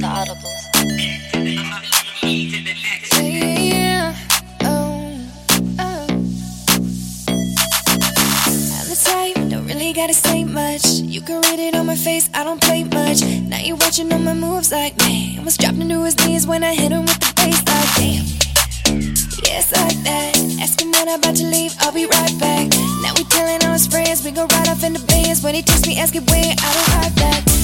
the audibles. Yeah, oh, oh. The don't really gotta say much. You can read it on my face, I don't play much. Now you're watching all my moves like, man. Was dropping to his knees when I hit him with the bass, like, damn. Yes, like that. Ask him when I'm about to leave, I'll be right back. Now we telling all his friends, we go right off in the bands. When he texts me, asking where, I don't write back.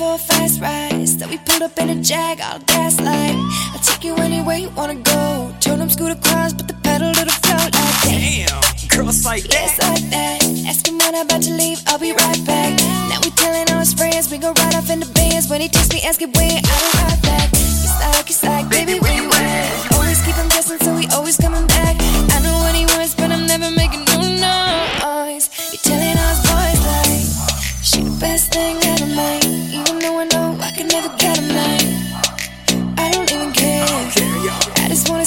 For a fast ride. So we pulled up in a jag, all gaslight. I'll take you anywhere you wanna go. Told him scoot across, but the pedal to the floor like damn. Damn, girls like that. Yes, like that. Ask him when I'm about to leave, I'll be right back. Now we telling all his friends, we go right off in the bands. When he texts me, asking where, I don't write back. He's like, he's like, baby, where you at? Always keep him guessing, so he always coming back. I know what he wants, but I'm never making no noise. He telling all his boys like, she the best thing ever made. Even though I know I could never get a man. I don't even care. Okay, yo. I just wanna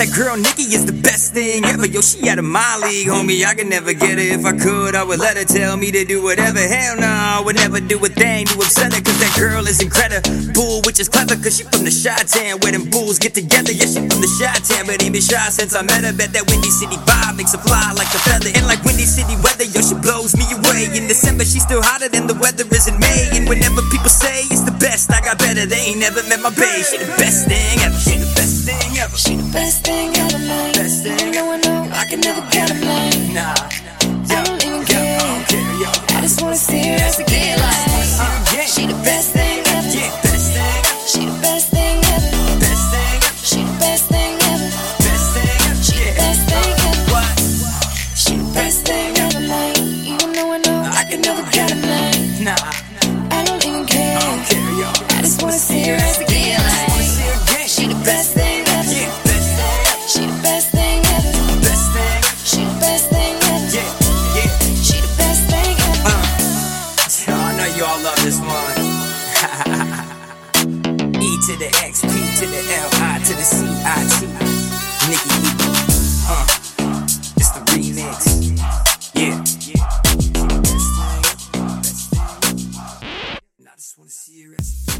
that girl Niykee is the best thing ever. Yo, she out of my league, homie. I could never get her. If I could, I would let her tell me to do whatever. Hell no, I would never do a thing to upset her. Cause that girl is incredible, which is clever. Cause she from the Chi Town where them bulls get together. Yeah, she from the Chi Town, but ain't been shy since I met her. Bet that Windy City vibe makes her fly like a feather. And away. In December, she's still hotter than the weather is in May. And whenever people say it's the best, I got better. They ain't never met my babe. She the best thing ever. She the best thing ever. She the best thing ever made Best thing Even though I know I can never get a to the X, P to the L, I to the C, I T. Niykee E. It's the remix. Yeah. I just wanna see your like.